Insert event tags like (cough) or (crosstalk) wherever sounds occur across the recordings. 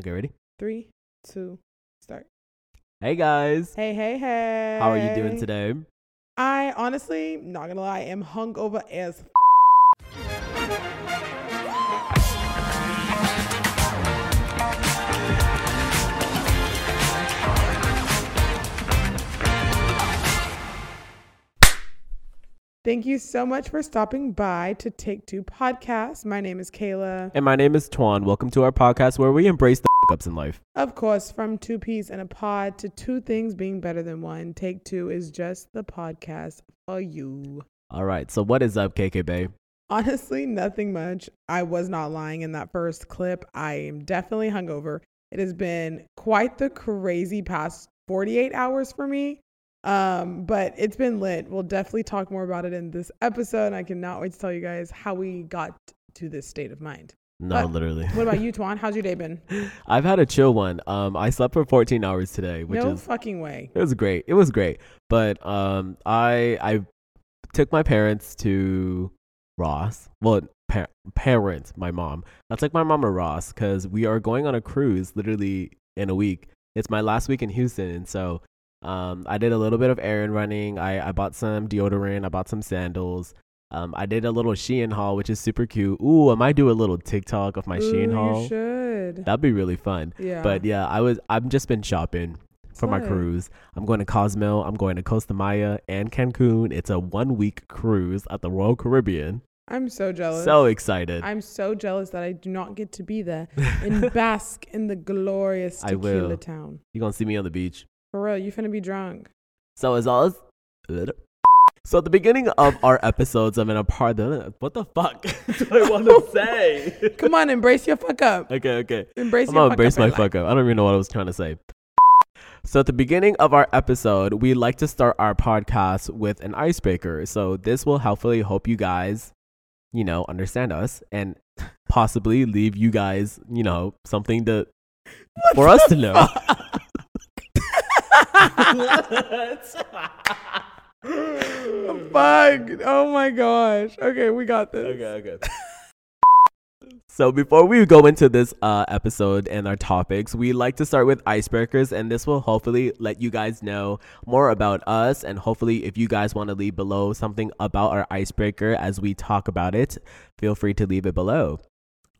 Okay, ready? Three, two, start. Hey guys. Hey, hey, hey. How are you doing today? I honestly, not gonna lie, am hungover as. Thank you so much for stopping by to Take Two Podcast. My name is Kayla. And my name is Tuan. Welcome to our podcast where we embrace the in life. Of course, from two peas in a pod to two things being better than one, Take Two is just the podcast for you. All right. So what is up, KK Bay? Honestly, nothing much. I was not lying in that first clip. I am definitely hungover. It has been quite the crazy past 48 hours for me. Um, but it's been lit. We'll definitely talk more about it in this episode. I cannot wait to tell you guys how we got to this state of mind. No, But literally. What about you, (laughs) Tuan? How's your day been? I've had a chill one. Um, I slept for 14 hours today, which no is fucking way. it was great. It was great. But um, I I took my parents to Ross. Well, par- parents, my mom. I took my mom to Ross because we are going on a cruise literally in a week. It's my last week in Houston, and so um, I did a little bit of errand running. I I bought some deodorant. I bought some sandals. Um, I did a little Shein haul, which is super cute. Ooh, I might do a little TikTok of my Shein Ooh, haul. You should. That'd be really fun. yeah. But yeah, I was I've just been shopping for my cruise. I'm going to Cozumel, I'm going to Costa Maya and Cancun. It's a one week cruise at the Royal Caribbean. I'm so jealous. So excited. I'm so jealous that I do not get to be there (laughs) and bask in the glorious I tequila will. town. You're gonna see me on the beach. For real, you finna be drunk. So as always so at the beginning of our episodes, I'm in a part of what the fuck (laughs) do I want to (laughs) say? Come on, embrace your fuck up. (laughs) okay, okay. Embrace I'm your gonna fuck embrace up my in life. fuck up. I don't even know what I was trying to say. So at the beginning of our episode, we like to start our podcast with an icebreaker. So this will hopefully help you guys, you know, understand us and possibly leave you guys, you know, something to for us to know. (laughs) Fuck. Oh my gosh. Okay, we got this. okay, okay. (laughs) So before we go into this uh, episode and our topics, we like to start with icebreakers, and this will hopefully let you guys know more about us. And hopefully, if you guys want to leave below something about our icebreaker as we talk about it, feel free to leave it below.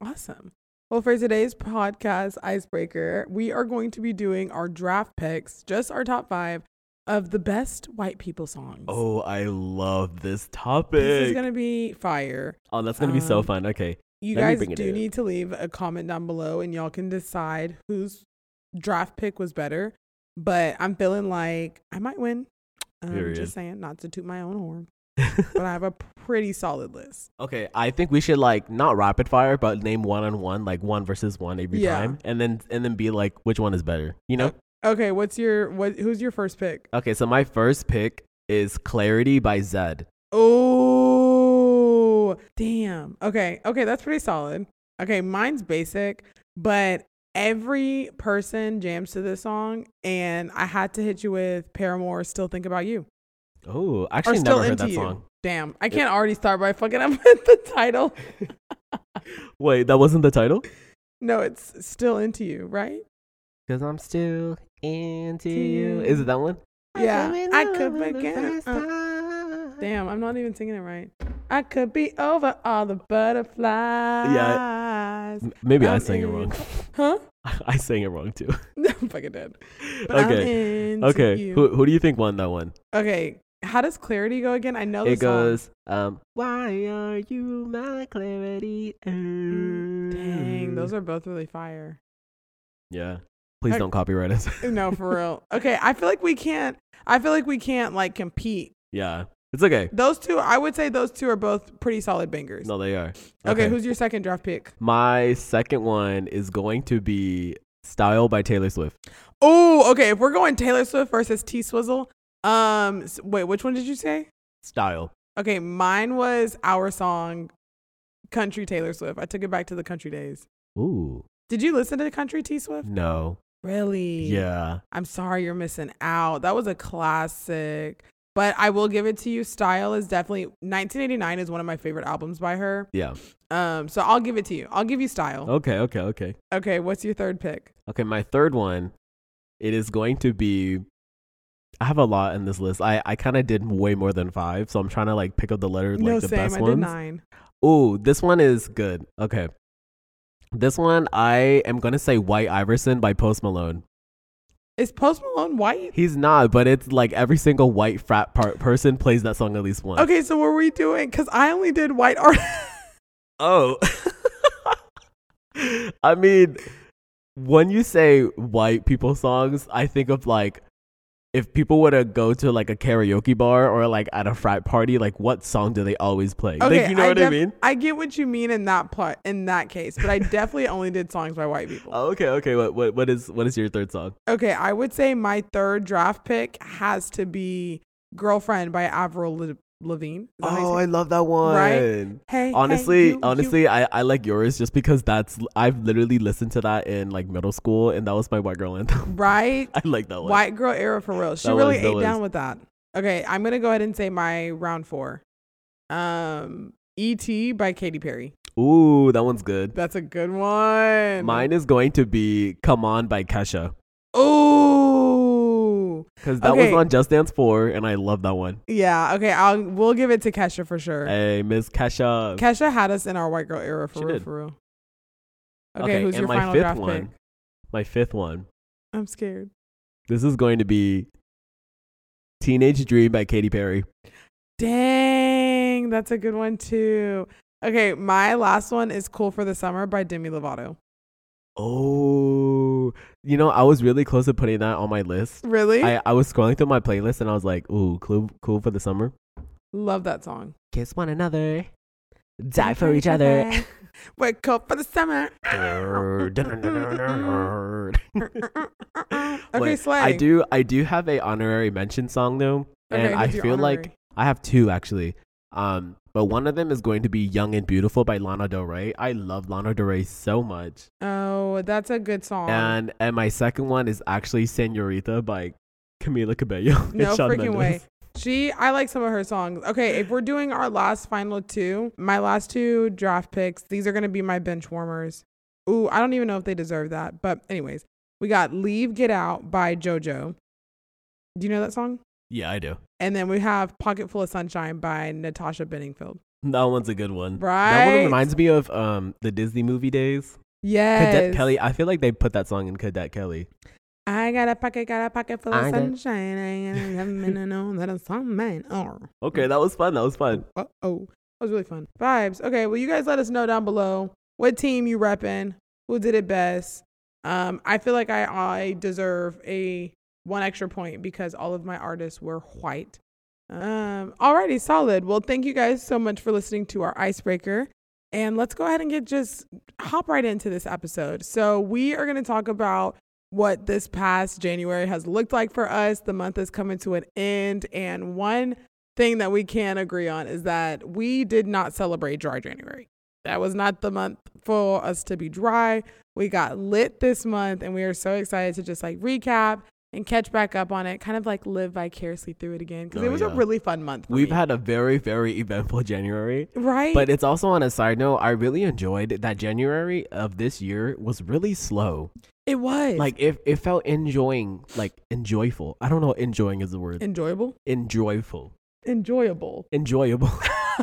Awesome. Well, for today's podcast icebreaker, we are going to be doing our draft picks, just our top five of the best white people songs. Oh, I love this topic. this is gonna be fire. oh, that's gonna be so um, fun. Okay, You Let guys do in. need to leave a comment down below and y'all can decide whose draft pick was better. But I'm feeling like I might win. Um, Period. just saying, not to toot my own horn, (laughs) but I have a pretty solid list. okay. I think we should like not rapid fire, but name one on one, like one versus one every Yeah. time, and then and then be like which one is better. You know. Okay, what's your what? Who's your first pick? Okay, so my first pick is Clarity by Zedd. Oh, damn. Okay, okay, that's pretty solid. Okay, mine's basic, but every person jams to this song, and I had to hit you with Paramore. Still think about you. Oh, Or actually still never heard that you. song. Damn, I can't already start by fucking up (laughs) with the title. (laughs) Wait, that wasn't the title? (laughs) No, it's still into you, right? Cause I'm still into To you. Is it that one? Yeah, I could begin. Uh, damn, I'm not even singing it right. I could be over all the butterflies. M- Maybe I I'm sang it wrong. (laughs) (laughs) Huh? I sang it wrong too. (laughs) I'm fucking dead. But okay. Okay. you. Who who do you think won that one? Okay. How does clarity go again? I know it goes, um, why are you my clarity? Dang, those are both really fire. Yeah. Please don't copyright us. (laughs) No, for real. Okay, I feel like we can't. I feel like we can't like compete. yeah. It's okay. Those two, I would say those two are both pretty solid bangers. No, they are. okay. who's your second draft pick? My second one is going to be Style by Taylor Swift. Oh, okay. If we're going Taylor Swift versus T Swizzle, um, wait, which one did you say? Style. Okay, mine was our song, Country Taylor Swift. I took it back to the country days. Ooh. Did you listen to the Country T Swift? No. Really? Yeah. I'm sorry you're missing out. That was a classic. But I will give it to you. Style is definitely 1989 is one of my favorite albums by her. Yeah. Um, so I'll give it to you. I'll give you Style. Okay, okay, okay. Okay, what's your third pick? Okay, my third one, it is going to be. I have a lot in this list. I, I kind of did way more than five, so I'm trying to like pick up the letters like no, the same. best I ones. did nine. Ooh, this one is good. Okay, this one I am gonna say "White Iverson" by Post Malone. Is Post Malone white? He's not, but it's like every single white frat part person plays that song at least once. Okay, so what were we doing? Because I only did white art. (laughs) Oh. (laughs) I mean, when you say white people songs, I think of like if people were to go to like a karaoke bar or like at a frat party, like what song do they always play? Okay, like, you know what I mean? I get what you mean in that part in that case, but I (laughs) definitely only did songs by white people. Oh, okay, okay. What what what is what is your third song? Okay, I would say my third draft pick has to be "Girlfriend" by Avril Le- Lavigne. Is that how you Oh, I love that one. Right? Hey, Honestly, hey, you, honestly, I, I like yours just because that's I've literally listened to that in like middle school and that was my white girl anthem. (laughs) right? I like that one. White girl era for real. She That really ate down with that. Okay, I'm gonna go ahead and say my round four. Um, "E.T." by Katy Perry. Ooh, that one's good. That's a good one. Mine is going to be "Come On" by Kesha Ooh, because that Okay. was on Just Dance 4, and I love that one. yeah. Okay, I'll we'll give it to Kesha for sure. Hey, Miss Kesha. Kesha had us in our white girl era for She real, did. for real. Okay, who's and your my final fifth draft one? pick? My fifth one. I'm scared. This is going to be "Teenage Dream" by Katy Perry. Dang, that's a good one too. Okay, my last one is "Cool for the Summer" by Demi Lovato. Oh, you know, I was really close to putting that on my list. Really? I, I was scrolling through my playlist and I was like, "Ooh, cool, cool for the summer." Love that song. Kiss one another, die for each other. We're (laughs) cool for the summer. (laughs) okay, Slay. I do I do have a honorary mention song though, and Okay, I feel like? I have two actually. Um, but one of them is going to be "Young and Beautiful" by Lana Del Rey. I love Lana Del Rey so much, Oh, that's a good song. and and my second one is actually "Senorita" by Camila Cabello. (laughs) No freaking way. She, I like some of her songs. Okay, if we're doing our last final two, my last two draft picks, these are gonna be my bench warmers. Ooh, I don't even know if they deserve that, but anyways, we got "Leave Get Out" by JoJo. Do you know that song? Yeah, I do. And then we have "Pocket Full of Sunshine" by Natasha Bedingfield. That one's a good one. Right. That one reminds me of um the Disney movie days. Yes. Cadet Kelly. I feel like they put that song in Cadet Kelly. I got a pocket, got a pocket full of I got- sunshine. I haven't been to know that it's on mine. Oh. Okay, that was fun. That was fun. Uh oh. That was really fun. Vibes. Okay, well, you guys let us know down below what team you repping, who did it best. Um, I feel like I, I deserve a one extra point because all of my artists were white. Um, alrighty, solid. Well, thank you guys so much for listening to our icebreaker. And let's go ahead and get just hop right into this episode. So we are gonna talk about what this past January has looked like for us. The month is coming to an end, and one thing that we can agree on is that we did not celebrate dry January. That was not the month for us to be dry. We got lit this month, and we are so excited to just like recap and catch back up on it, kind of like live vicariously through it again because Oh, it was a really fun month. We've me. had a very, very eventful January. right, But it's also on a side note, I really enjoyed that January of this year was really slow. it was Like it, it felt enjoying, like enjoyful. I don't know, enjoying is the word. enjoyable, Enjoyful. enjoyable. Enjoyable.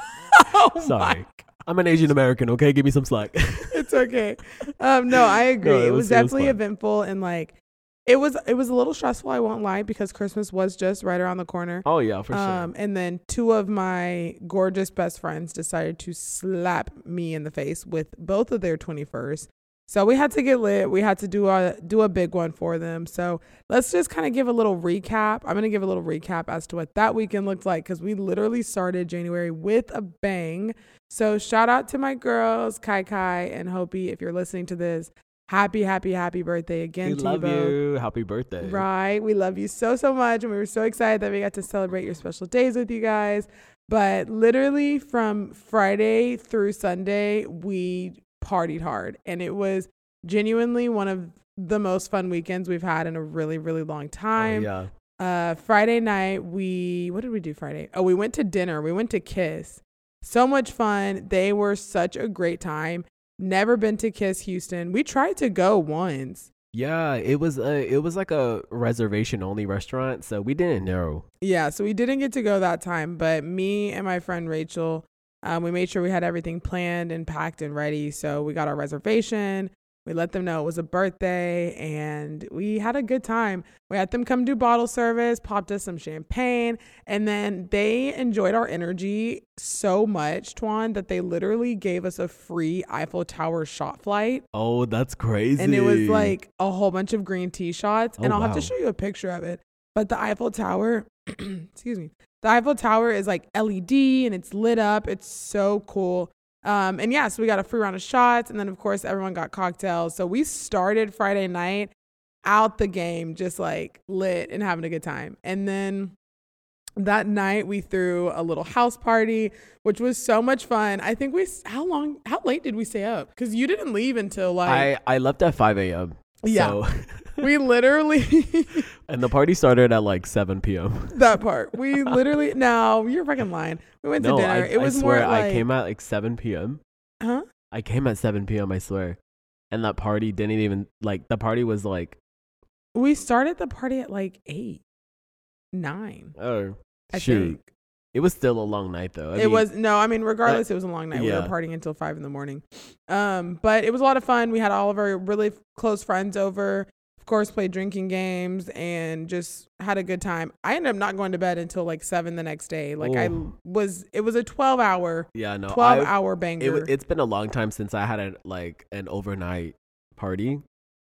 (laughs) oh Sorry. I'm an Asian American, okay? Give me some slack. it's okay. Um, no, I agree. (laughs) No, it it, was- was, it was definitely eventful and like it was it was a little stressful, I won't lie, because Christmas was just right around the corner. oh yeah, for sure. Um, and then two of my gorgeous best friends decided to slap me in the face with both of their 21st. So we had to get lit. We had to do a do a big one for them. So let's just kind of give a little recap. I'm gonna give a little recap as to what that weekend looked like because we literally started January with a bang. So shout out to my girls, Kai Kai and Hopi. If you're listening to this, happy, happy, happy birthday again we to love you Happy birthday. Right. We love you so, so much. And we were so excited that we got to celebrate your special days with you guys. But literally from Friday through Sunday, we partied hard. And it was genuinely one of the most fun weekends we've had in a really, really long Oh, time. yeah. Uh, Friday night, we what did we do Friday? Oh, we went to dinner. We went to Kiss. So much fun. They were such a great time. Never been to Kiss Houston. We tried to go once. Yeah, it was a it was like a reservation only restaurant, so we didn't know. Yeah, so we didn't get to go that time, but me and my friend Rachel, um, we made sure we had everything planned and packed and ready. So we got our reservation. We let them know it was a birthday and we had a good time. We had them come do bottle service, popped us some champagne, and then they enjoyed our energy so much, Tuan, that they literally gave us a free Eiffel Tower shot flight. Oh, that's crazy. And it was like a whole bunch of green tea shots. Oh, and I'll have to show you a picture of it. But the Eiffel Tower, (clears throat) excuse me, the Eiffel Tower is like LED and it's lit up. It's so cool. Um, and yeah, so we got a free round of shots. And then, of course, everyone got cocktails. So we started Friday night out the game, just like lit and having a good time. And then that night we threw a little house party, which was so much fun. I think we, how long, how late did we stay up? Because you didn't leave until like, I I left at 5 a.m. Yeah. So, (laughs) we literally, (laughs) and the party started at like 7 p.m. (laughs) that part, we literally, no, you're fucking lying. We went to No, dinner. I, it was I swear more like, I came at like 7 p.m. huh? I came at 7 p.m. I swear, and that party didn't even like the party was like We started the party at like eight, nine. oh I shoot. think. It was still a long night though. I it mean, was no, I mean, regardless, it was a long night. We were partying until five in the morning. Um, but it was a lot of fun. We had all of our really close friends over. Of course, played drinking games and just had a good time. I ended up not going to bed until like seven the next day. Like I was, it was a twelve hour, yeah no. twelve I've- hour It, banger. wa- it's been a long time since I had a, like an overnight party.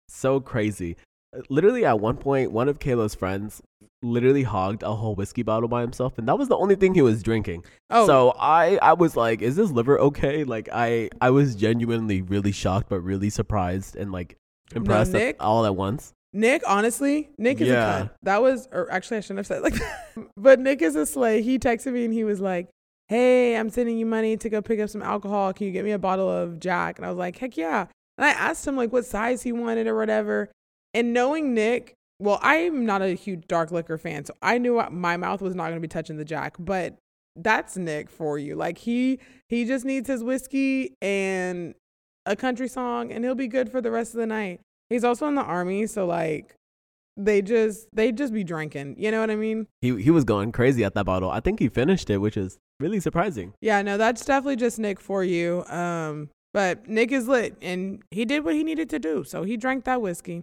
So crazy. Uh, Literally at one point, one of Kayla's friends literally hogged a whole whiskey bottle by himself, and that was the only thing he was drinking. oh, So I I was like, is this liver okay? Like I I was genuinely really shocked, but really surprised and like impressed at- Nick- all at once. Nick, honestly, Nick is Yeah. a cunt. That was, or actually, I shouldn't have said like that. (laughs) but Nick is a slay. He texted me and he was like, "Hey, I'm sending you money to go pick up some alcohol. Can you get me a bottle of Jack?" And I was like, "Heck yeah!" And I asked him like what size he wanted or whatever. And knowing Nick, well, I'm not a huge dark liquor fan, so I knew my mouth was not going to be touching the Jack. But that's Nick for you. Like he he just needs his whiskey and a country song, and he'll be good for the rest of the night. He's also in the army, so like they just they just be drinking. You know what I mean? He he was going crazy at that bottle. I think he finished it, which is really surprising. Yeah, no, that's definitely just Nick for you. Um, but Nick is lit and he did what he needed to do. So he drank that whiskey.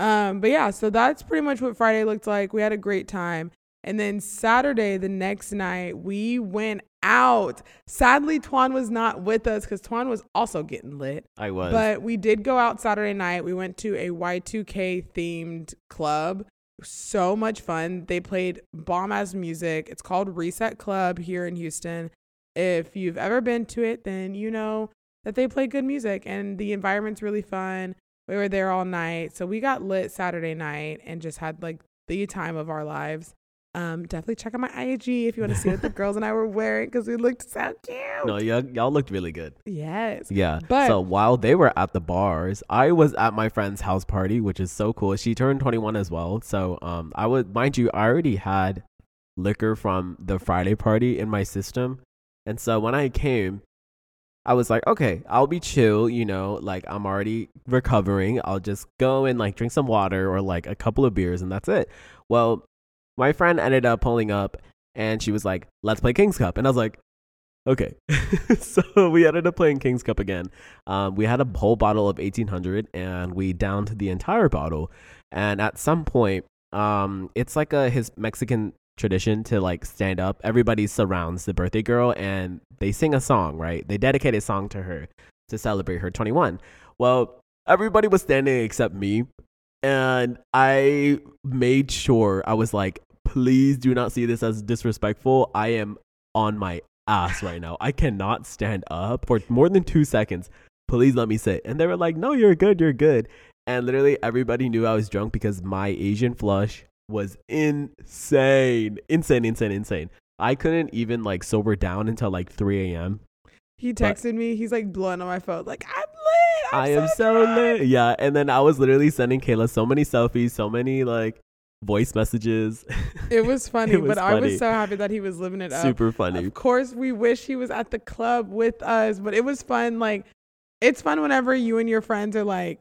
Um, but yeah, so that's pretty much what Friday looked like. We had a great time. And then Saturday, the next night, we went out. Sadly, Tuan was not with us because Tuan was also getting lit. I was. But we did go out Saturday night. We went to a Y2K themed club. So much fun. They played bomb ass music. It's called Reset Club here in Houston. If you've ever been to it, then you know that they play good music and the environment's really fun. We were there all night. So we got lit Saturday night and just had like the time of our lives. Um, definitely check out my IG if you want to see what the (laughs) girls and I were wearing because we looked so cute. no, y'all, y'all looked really good. Yes. Yeah. But- so while they were at the bars, I was at my friend's house party, which is so cool. She turned 21 as well. So um I would mind you, I already had liquor from the Friday party in my system. And so when I came, I was like, okay, I'll be chill, you know, like I'm already recovering. I'll just go and like drink some water or like a couple of beers and that's it. Well, my friend ended up pulling up and she was like, let's play King's Cup. And I was like, okay. (laughs) so we ended up playing King's Cup again. Um, we had a whole bottle of 1800 and we downed the entire bottle. And at some point, um, it's like a his Mexican tradition to like stand up. Everybody surrounds the birthday girl and they sing a song, right? They dedicate a song to her to celebrate her 21. Well, everybody was standing except me. And I made sure I was like, please do not see this as disrespectful. I am on my ass right now. I cannot stand up for more than two seconds. Please let me sit. And they were like, no, you're good, you're good. And literally everybody knew I was drunk because my Asian flush was insane. Insane, insane, insane. I couldn't even like sober down until like 3 a.m. He But- texted me. He's like blowing on my phone, like I'm lit. I'm I am so drunk." lit. Yeah. And then I was literally sending Kayla so many selfies, so many like voice messages. It was (laughs) funny, It was but I was so happy that he was living it up. Super funny. Of course, we wish he was at the club with us, but it was fun. Like, it's fun whenever you and your friends are like,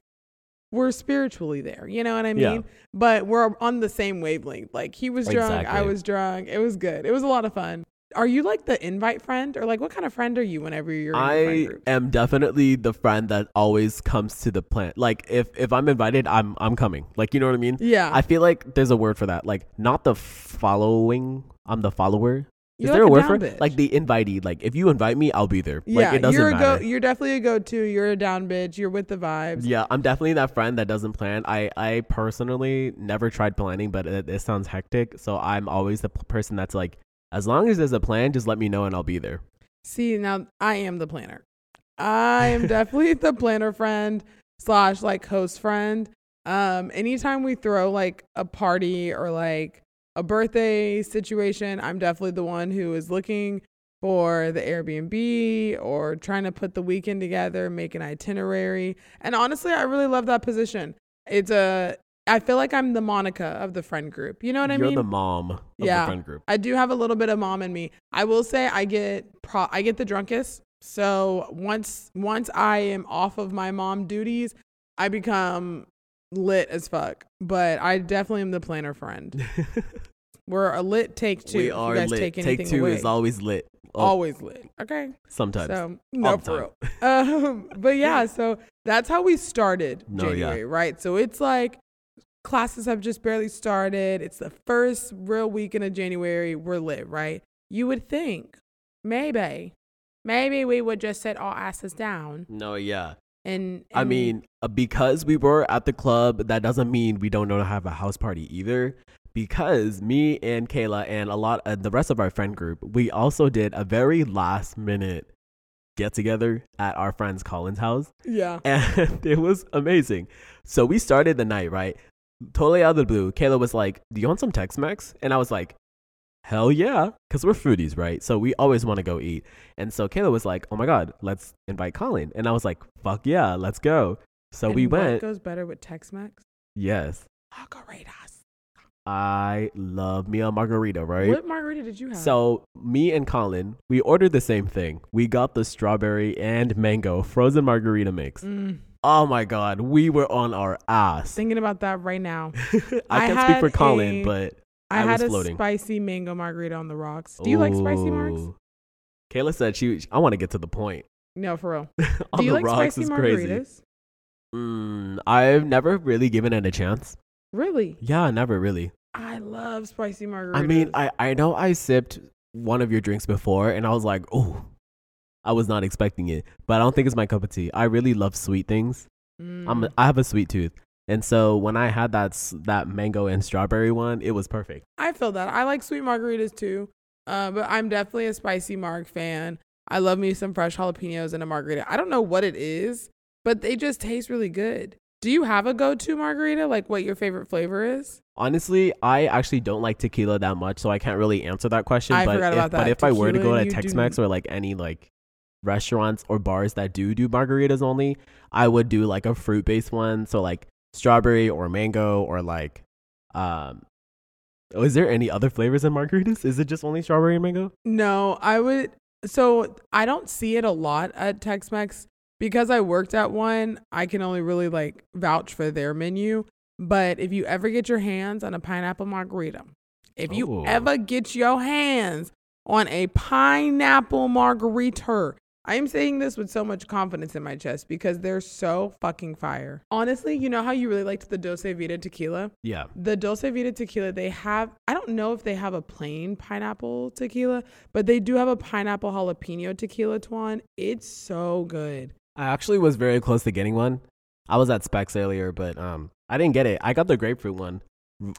we're spiritually there. You know what I mean? Yeah. But we're on the same wavelength. Like, he was drunk, I was drunk. It was good. It was a lot of fun. Are you like the invite friend, or like what kind of friend are you whenever you're in a friend I group? am definitely the friend that always comes to the plant. Like if if I'm invited, I'm I'm coming. Like you know what I mean? Yeah, I feel like there's a word for that. Like not the following. I'm the follower. Is You're there like a word for bitch. it? Like the invitee. Like if you invite me, I'll be there. yeah, Like it doesn't you're a matter. go. You're definitely a go-to. You're a down bitch. You're with the vibes. Yeah, I'm definitely that friend that doesn't plan. I I personally never tried planning, but it, it sounds hectic. So I'm always the p- person that's like, as long as there's a plan, just let me know and I'll be there. See, now I am the planner. I am definitely the (laughs) planner friend slash like host friend. Um, anytime we throw like a party or like a birthday situation, I'm definitely the one who is looking for the Airbnb or trying to put the weekend together, make an itinerary. And honestly, I really love that position. It's a I feel like I'm the Monica of the friend group. You know what I mean? You're the mom of Yeah. the friend group. I do have a little bit of mom in me. I will say I get pro- I get the drunkest. So once once I am off of my mom duties, I become lit as fuck. But I definitely am the planner friend. (laughs) We're a lit take two. we are lit. Take, Take, anything two away. is always lit. Oh, always lit. Okay. sometimes. So no for real. (laughs) Um, but yeah, (laughs) so that's how we started No, yeah. January, right? So it's like classes have just barely started. It's the first real weekend of January. We're lit, right? You would think maybe, maybe we would just sit our asses down no, yeah. And, I mean, uh, because we were at the club, that doesn't mean we don't know how to have a house party either. Because me and Kayla and a lot of the rest of our friend group, we also did a very last minute get together at our friend's Colin's house. yeah, (laughs) And it was amazing. So we started the night, right? Totally out of the blue. Kayla was like, Do you want some Tex Mex? And I was like, Hell yeah. Because we're foodies, right? So we always want to go eat. And so Kayla was like, Oh my God, let's invite Colin. And I was like, Fuck yeah, let's go. So we And what went. goes better with Tex-Mex? Yes. Margaritas. I love me a margarita, right? What margarita did you have? So me and Colin, we ordered the same thing. We got the strawberry and mango frozen margarita mix. Mm, Oh my god, we were on our ass. thinking about that right now. (laughs) I I can't speak for Colin, a- but I, I had a floating. spicy mango margarita on the rocks. Do you like spicy marks? Kayla said she. I want to get to the point. No, for real. (laughs) on Do you the like rocks spicy is margaritas? crazy. Mm, I've never really given it a chance. Really? Yeah, never really. I love spicy margaritas. I mean, I I know I sipped one of your drinks before, and I was like, oh, I was not expecting it, but I don't think it's my cup of tea. I really love sweet things. I'm Mm. a, I have a sweet tooth, and so when I had that that mango and strawberry one, it was perfect. I feel that. I like sweet margaritas too. Uh, but I'm definitely a spicy marg fan. I love me some fresh jalapenos and a margarita. I don't know what it is, but they just taste really good. Do you have a go-to margarita? Like what your favorite flavor is? Honestly, I actually don't like tequila that much, so I can't really answer that question. I but forgot if, about But that. if I were to go to Tex-Mex do- or like any like restaurants or bars that do do margaritas only, I would do like a fruit-based one, so like strawberry or mango or like um. oh, Is there any other flavors in margaritas? Is it just only strawberry and mango? No, I would. So I don't see it a lot at Tex Mex because I worked at one. I can only really like vouch for their menu. But if you ever get your hands on a pineapple margarita, if you Oh. ever get your hands on a pineapple margarita, I am saying this with so much confidence in my chest because they're so fucking fire. Honestly, you know how you really liked the Dulce Vida tequila? Yeah. the Dulce Vida tequila, they have, I don't know if they have a plain pineapple tequila, but they do have a pineapple jalapeno tequila, Tuan. It's so good. I actually was very close to getting one. I was at Spec's earlier, but um, I didn't get it. I got the grapefruit one.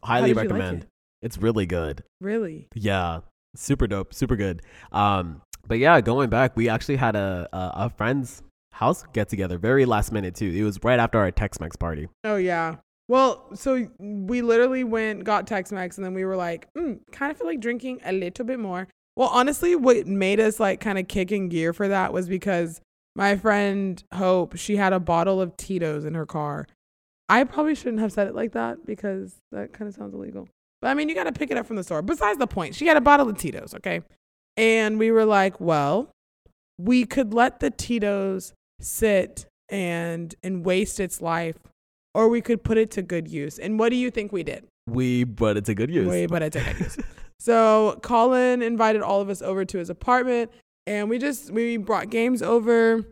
Highly you like recommend. it? It's really good. Really? Yeah, super dope, super good. Um, but yeah, going back, we actually had a a, a friend's house get together, very last minute too. It was right after our Tex-Mex party. Oh, yeah. Well, so we literally went, got Tex Mex, and then we were like, mm, kind of feel like drinking a little bit more. Well, honestly, what made us like kind of kick in gear for that was because my friend Hope, she had a bottle of Tito's in her car. I probably shouldn't have said it like that because that kind of sounds illegal. But I mean, you got to pick it up from the store. Besides the point, she had a bottle of Tito's, okay? And we were like, well, we could let the Tito's sit and and waste its life, or we could put it to good use. And what do you think we did? We put it to good use. We put it to good use. So Colin invited all of us over to his apartment, and we just we brought games over,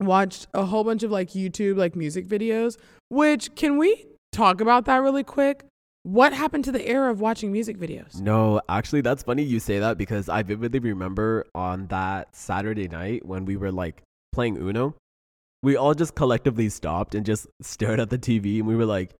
watched a whole bunch of like YouTube like music videos. Which can we talk about that really quick? What happened to the era of watching music videos? No, actually, that's funny you say that because I vividly remember on that Saturday night when we were like playing Uno, we all just collectively stopped and just (laughs) stared at the TV and we were like,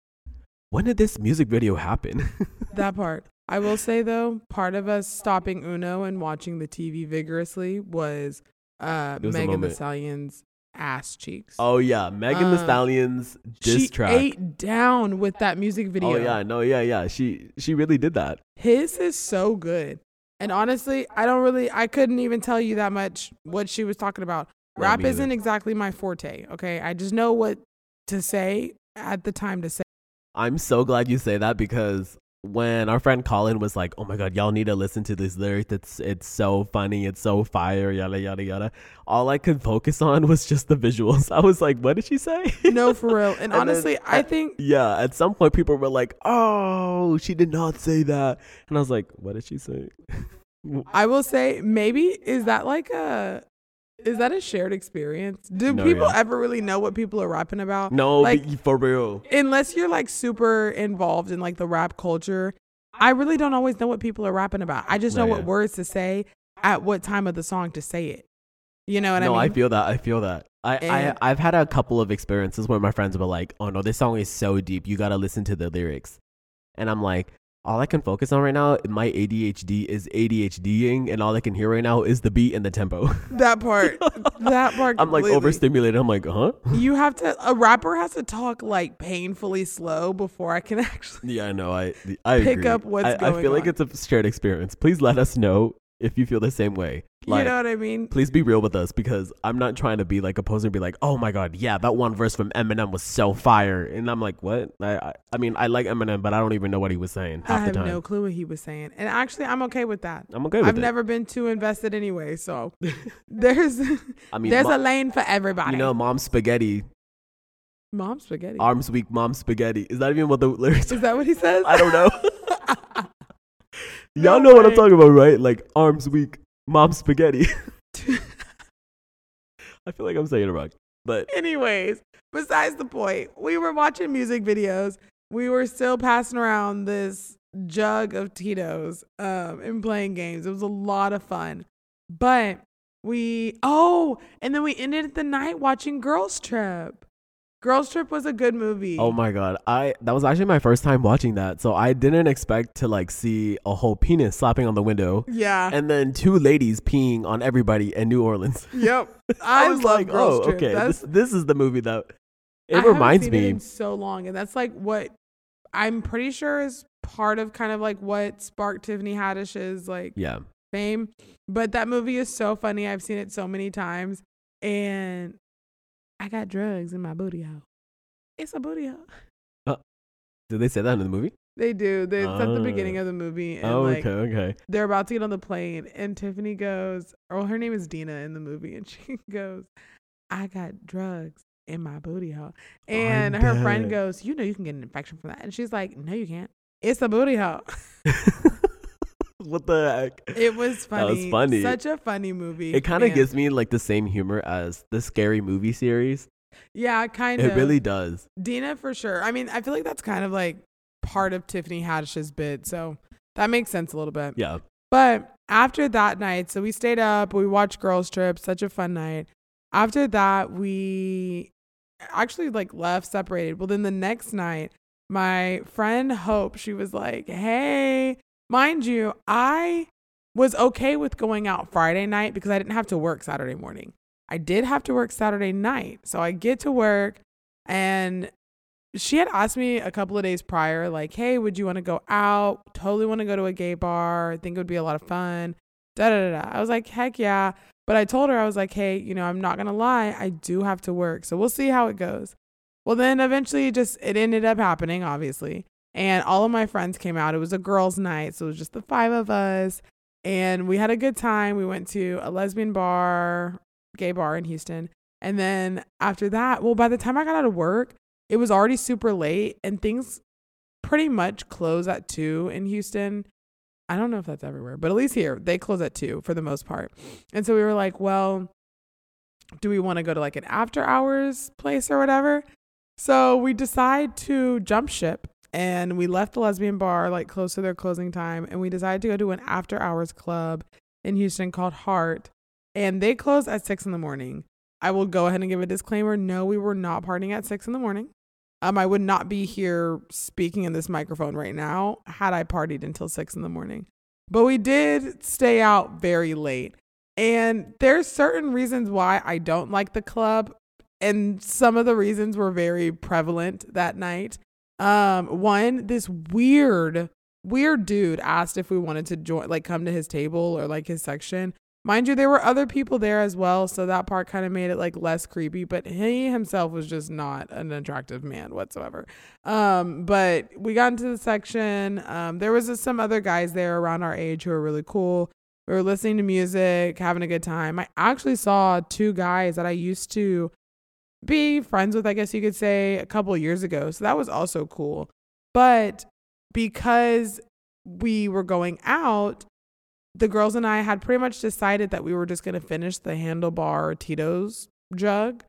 when did this music video happen? (laughs) that part. I will say though, part of us stopping Uno and watching the TV vigorously was uh was Megan Thee moment. Stallion's ass cheeks. oh, yeah. Megan the Um, Stallion's diss she track. ate down with that music video. Oh, yeah. No, yeah, yeah. She, she really did that. His is so good. And honestly, I don't really I couldn't even tell you that much what she was talking about. Rap isn't either. exactly my forte, okay? I just know what to say at the time to say. I'm so glad you say that because when our friend Colin was like, "Oh my god, y'all need to listen to this lyric. It's it's so funny. It's so fire. Yada yada yada." All I could focus on (laughs) was just the visuals. I was like, "What did she say?" No, for real. (laughs) And, And honestly, I I- think yeah. At some point, people were like, "Oh, she did not say that," and I was like, "What did she say?" (laughs) I will say maybe is that like a is that a shared experience? Do No, people yeah. ever really know what people are rapping about? no, Like- for real. Unless you're like super involved in like the rap culture, I really don't always know what people are rapping about. I just know No, what yeah. words to say at what time of the song to say it. You know what no, I mean? No, I feel that. I feel that. I, And- I I've had a couple of experiences where my friends were like, "Oh no, this song is so deep. You gotta listen to the lyrics," and I'm like, all I can focus on right now, my ADHD is ADHDing, and all I can hear right now is the beat and the tempo. (laughs) that part. that part. (laughs) I'm like completely. overstimulated. I'm like, huh? You have to. A rapper has to talk like painfully slow before I can (laughs) actually. Yeah, I know. I I Pick agree. up what's I, I going feel like it's a shared experience. Please let us know if you feel the same way. Like, you know what I mean? please be real with us because I'm not trying to be like a poser and be like, oh my god, yeah, that one verse from Eminem was so fire, and I'm like, what? I I, I mean, I like Eminem, but I don't even know what he was saying I half the have time. no clue what he was saying, and actually, I'm okay with that. I'm okay with I've it. never been too invested anyway, so (laughs) there's I mean, there's mo- a lane for everybody. you know, mom spaghetti, mom spaghetti. arms weak, mom spaghetti. Is that even what the lyrics? Is that what he says? I don't know. (laughs) Y'all know what I'm talking about, right? Like arms weak, mom spaghetti. (laughs) I feel like I'm saying it wrong, but Anyways, besides the point, we were watching music videos. We were still passing around this jug of Tito's um, and playing games. It was a lot of fun. But we, oh, and then we ended the night watching Girls Trip. Girls Trip was a good movie. Oh my god, I that was actually my first time watching that, so I didn't expect to like see a whole penis slapping on the window, yeah. and then two ladies peeing on everybody in New Orleans. (laughs) yep. I, was love like, Girls oh, Trip. okay, That's, this, this is the movie that it I reminds it me. in so long, and that's like what I'm pretty sure is part of kind of like what sparked Tiffany Haddish's like yeah, fame. But that movie is so funny. I've seen it so many times, and I got drugs in my booty hole. It's a booty hole. did they say that in the movie? They do. They, it's at the beginning Ah. of the movie, and Oh, like okay, okay. they're about to get on the plane, and Tiffany goes, or her name is Dina in the movie, and she (laughs) goes, "I got drugs in my booty hole," and her friend goes, "You know, you can get an infection from that," and she's like, "No, you can't. It's a booty hole." (laughs) (laughs) what the heck? It was funny. (laughs) That was funny. Such a funny movie. It kind of gives me like the same humor as the scary movie series. yeah, kind of. It really does. Dina for sure. I mean, I feel like that's kind of like part of Tiffany Haddish's bit, so that makes sense a little bit. Yeah. But after that night, so we stayed up, we watched Girls Trip, such a fun night. After that, we actually like left separated. Well, then the next night, my friend Hope, she was like, "Hey, mind you, I was okay with going out Friday night because I didn't have to work Saturday morning. I did have to work Saturday night. So I get to work and she had asked me a couple of days prior, like, hey, would you want to go out? Totally want to go to a gay bar. I think it would be a lot of fun. Da da da. I was like, heck yeah. But I told her, I was like, hey, you know, I'm not going to lie. I do have to work. So we'll see how it goes. Well, then eventually, just it ended up happening, obviously. And all of my friends came out. It was a girls' night, so it was just the five of us, and we had a good time. We went to a lesbian bar, gay bar in Houston, and then after that, well, by the time I got out of work, it was already super late, and things pretty much close at two in Houston. I don't know if that's everywhere, but at least here they close at two for the most part. And so we were like, well, do we want to go to like an after hours place or whatever? So we decide to jump ship and we left the lesbian bar like close to their closing time and we decided to go to an after hours club in Houston called Heart and they close at six in the morning. I will go ahead and give a disclaimer. No, we were not partying at six in the morning. Um, I would not be here speaking in this microphone right now had I partied until six in the morning. But we did stay out very late. And there's certain reasons why I don't like the club. And some of the reasons were very prevalent that night. Um, one, this weird, weird dude asked if we wanted to join, like, come to his table or like his section. Mind you, there were other people there as well, so that part kind of made it like less creepy, but he himself was just not an attractive man whatsoever. Um, but we got into the section. Um, there was some other guys there around our age who were really cool. We were listening to music, having a good time. I actually saw two guys that I used to be friends with, I guess you could say, a couple years ago. So that was also cool. But because we were going out, the girls and I had pretty much decided that we were just going to finish the handlebar Tito's jug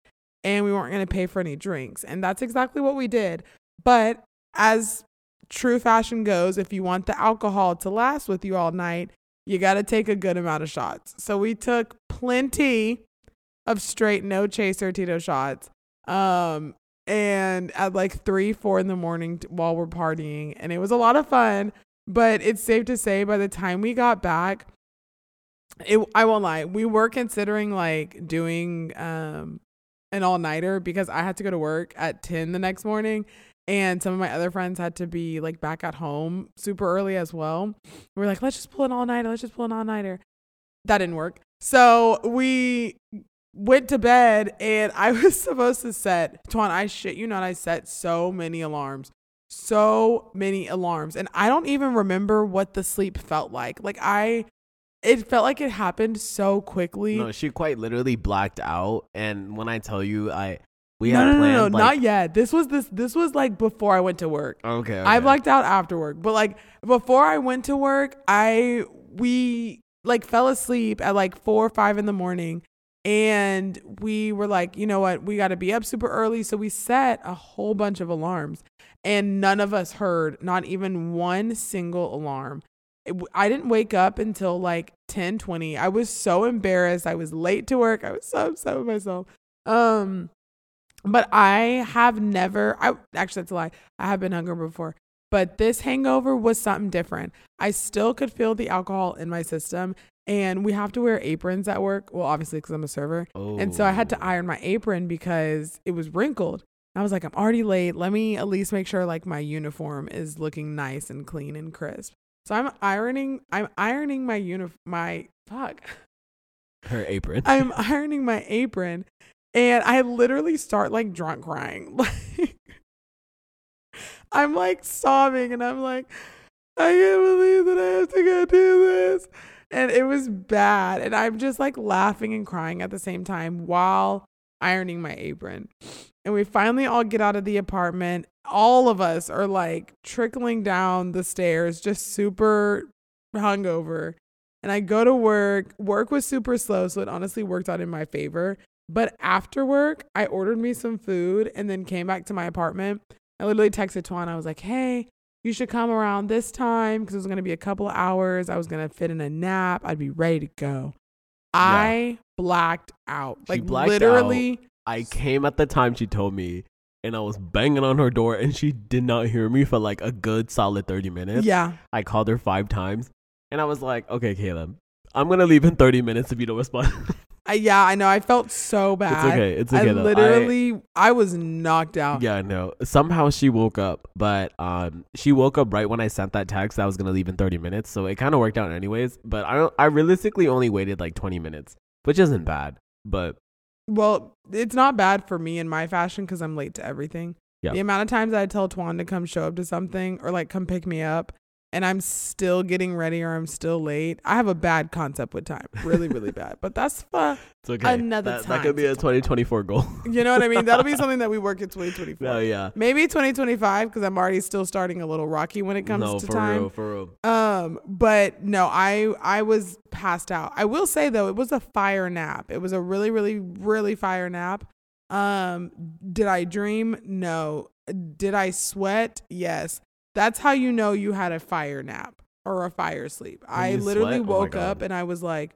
and we weren't going to pay for any drinks. And that's exactly what we did. But as true fashion goes, if you want the alcohol to last with you all night, you got to take a good amount of shots. So we took plenty of straight no chaser Tito shots. Um, and at like three, four in the morning while we're partying, and it was a lot of fun. But it's safe to say by the time we got back, it I won't lie, we were considering like doing um an all nighter because I had to go to work at ten the next morning. And some of my other friends had to be like back at home super early as well. We are like, let's just pull an all nighter. Let's just pull an all nighter. That didn't work. So we went to bed and I (laughs) was supposed to set Tuan, I shit you not, I set so many alarms. So many alarms. And I don't even remember what the sleep felt like. Like I it felt like it happened so quickly. No, she quite literally blacked out. And when I tell you, I we no, had no, no, planned no, like, not yet. This was this this was like before I went to work. okay, I blacked out after work, but like before I went to work, I we like fell asleep at like four or five in the morning, and we were like, you know what, we got to be up super early, so we set a whole bunch of alarms, and none of us heard not even one single alarm. I didn't wake up until like 10 20. I was so embarrassed. I was late to work. I was so upset with myself. Um, but I have never, I actually, that's a lie. I have been hungover before, but this hangover was something different. I still could feel the alcohol in my system, and we have to wear aprons at work. Well, obviously, because I'm a server. And so I had to Oh. iron my apron because it was wrinkled. I was like, I'm already late. Let me at least make sure like my uniform is looking nice and clean and crisp. So I'm ironing. I'm ironing my uniform. My fuck. her apron. (laughs) I'm ironing my apron and I literally start like drunk crying. (laughs) Like I'm like sobbing and I'm like, I can't believe that I have to go do this. And it was bad. And I'm just like laughing and crying at the same time while ironing my apron. And we finally all get out of the apartment. All of us are like trickling down the stairs, just super hungover. And I go to work. Work was super slow, so it honestly worked out in my favor. But after work, I ordered me some food and then came back to my apartment. I literally texted Tuan. I was like, hey, you should come around this time because it was going to be a couple of hours. I was going to fit in a nap. I'd be ready to go. I blacked out. She Like blacked literally. I came at the time she told me, and I was banging on her door, and she did not hear me for like a good solid 30 minutes. Yeah. I called her five times, and I was like, okay, Caleb, I'm going to leave in 30 minutes if you don't respond. (laughs) I, yeah, I know. I felt so bad. it's okay. It's okay, I though. I- literally, I, was knocked out. Yeah, no. Somehow she woke up, but um, she woke up right when I sent that text. I was gonna leave in thirty minutes, so it kind of worked out anyways. But I don't. I realistically only waited like twenty minutes, which isn't bad. But Well, it's not bad for me in my fashion because I'm late to everything. Yeah. The amount of times I tell Tuan to come show up to something or like come pick me up and I'm still getting ready or I'm still late. I have a bad concept with time. Really, really (laughs) bad. But that's fun. It's okay. Another that, That could be a 2024 goal. You know what I mean? That'll be (laughs) something that we work in 2024. no, yeah. Maybe 2025 because I'm already still starting a little rocky when it comes no, to for time. real, for real. Um, but no, I I was passed out. I will say though, it was a fire nap. It was a really, really, really fire nap. Um, did I dream? No. Did I sweat? Yes. That's how you know you had a fire nap or a fire sleep. I literally sweat? Oh woke God. up and I was like,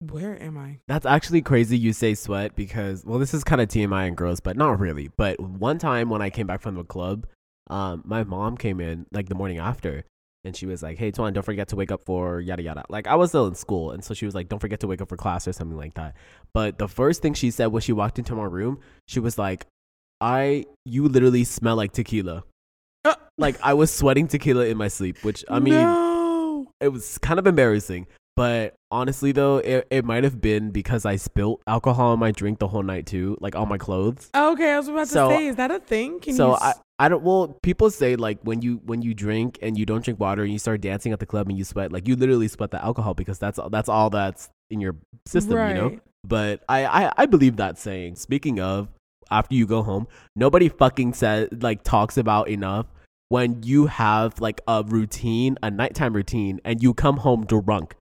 where am I? That's actually crazy you say sweat because well this is kind of TMI and gross, but not really. But one time when I came back from the club, um, my mom came in like the morning after and she was like, Hey Tuan, don't forget to wake up for yada yada. Like I was still in school and so she was like, Don't forget to wake up for class or something like that. But the first thing she said when she walked into my room, she was like, I you literally smell like tequila. (laughs) Like I was sweating tequila in my sleep, which I mean no. it was kind of embarrassing. But honestly, though, it, it might have been because I spilt alcohol on my drink the whole night too, like on my clothes. Okay, I was about to say, is that a thing? Can so you I, I don't. Well, people say like when you when you drink and you don't drink water and you start dancing at the club and you sweat, like you literally sweat the alcohol because that's that's all that's in your system, you know. But I, I I believe that saying. Speaking of, after you go home, nobody fucking says like talks about enough when you have like a routine, a nighttime routine, and you come home drunk.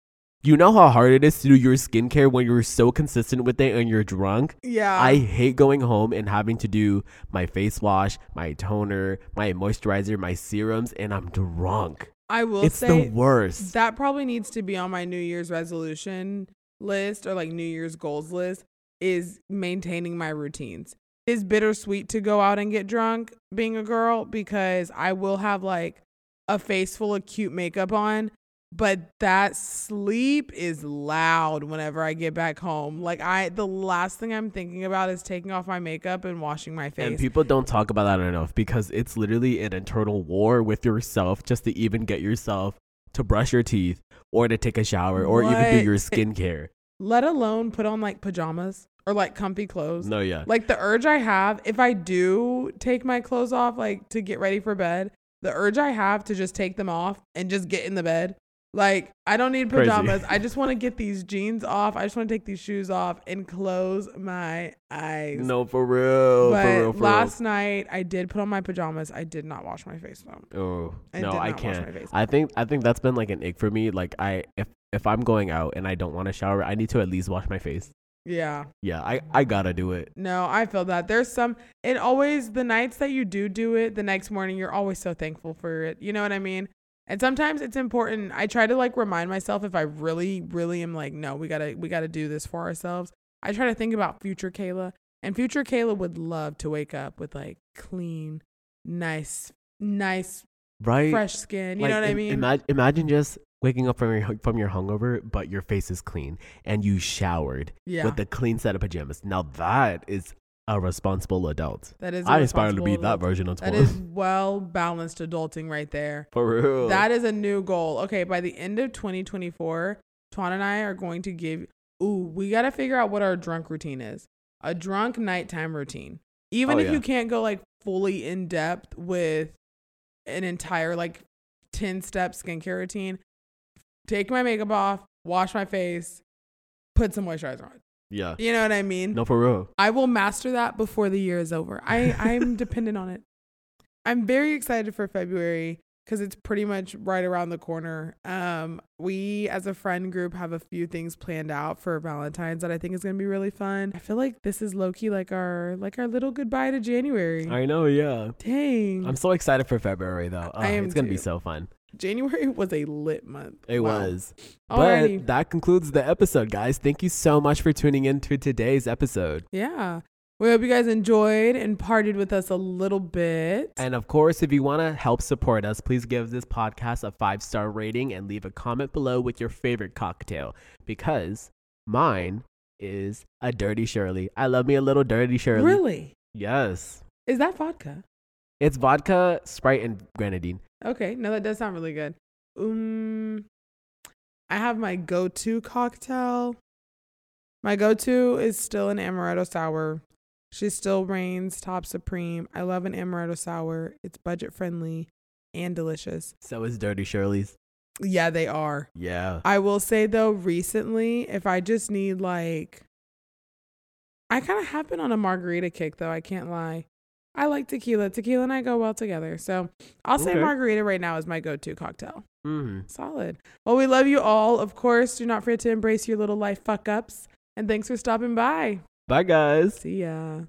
You know how hard it is to do your skincare when you're so consistent with it and you're drunk? yeah. I hate going home and having to do my face wash, my toner, my moisturizer, my serums, and I'm drunk. I will it's say the worst. That probably needs to be on my New Year's resolution list or like New Year's goals list is maintaining my routines. It's bittersweet to go out and get drunk being a girl because I will have like a face full of cute makeup on, but that sleep is loud whenever I get back home. Like I the last thing I'm thinking about is taking off my makeup and washing my face. And people don't talk about that enough because it's literally an internal war with yourself just to even get yourself to brush your teeth or to take a shower or even do your (laughs) skincare. Let alone put on like pajamas or like comfy clothes. No, yeah. Like the urge I have, if I do take my clothes off, like to get ready for bed, the urge I have to just take them off and just get in the bed. Like I don't need Crazy. pajamas. I just want to get these jeans off. I just want to take these shoes off and close my eyes. No, for real. but for real, for last night I did put on my pajamas. I did not wash my face though. Oh, I no, I can't. I think I think that's been like an ick for me. Like I if if I'm going out and I don't want to shower, I need to at least wash my face. Yeah. Yeah, I I gotta do it. No, I feel that. There's some it always the nights that you do do it, the next morning you're always so thankful for it. You know what I mean? And sometimes it's important. I try to like remind myself if I really really am like, no, we got to we got to do this for ourselves. I try to think about future Kayla, and future Kayla would love to wake up with like clean, nice nice Right? fresh skin. You Like, know what I mean? Imagine, imagine just waking up from your from your hungover, but your face is clean and you showered yeah. with a clean set of pajamas. Now that is a responsible adult. that is I aspire to be responsible that version of That tomorrow. well balanced adulting right there. for real. That is a new goal. Okay, by the end of 2024, Tuan and I are going to give. Ooh, we got to figure out what our drunk routine is. A drunk nighttime routine. Even Oh, if yeah. you can't go like fully in depth with an entire like 10 step skincare routine, take my makeup off, wash my face, put some moisturizer on. Yeah. You know what I mean? No, for real. I will master that before the year is over. I, I'm (laughs) dependent on it. I'm very excited for February because it's pretty much right around the corner. Um, we as a friend group have a few things planned out for Valentine's that I think is gonna be really fun. I feel like this is low key like our like our little goodbye to January. I know. Yeah. Dang, I'm so excited for February though. I am it's gonna be so fun. January (laughs) was a lit month. It Wow. was. Alrighty. But that concludes the episode, guys. Thank you so much for tuning in to today's episode. Yeah. We hope you guys enjoyed and partied with us a little bit. And of course, if you want to help support us, please give this podcast a five star rating and leave a comment below with your favorite cocktail because mine is a Dirty Shirley. I love me a little Dirty Shirley. really? Yes. Is that vodka? It's vodka, Sprite, and grenadine. Okay, no, that does sound really good. Um, I have my go-to cocktail. My go-to is still an amaretto sour. She still reigns top supreme. I love an amaretto sour. It's budget friendly and delicious. So is Dirty Shirley's. Yeah, they are. Yeah. I will say though, recently, if I just need like, I kind of have been on a margarita kick though. I can't lie. I like tequila. Tequila and I go well together. So I'll say Okay. margarita right now is my go-to cocktail. Mm-hmm. Solid. Well, we love you all. Of course, do not forget to embrace your little life fuck ups. And thanks for stopping by. Bye, guys. See ya.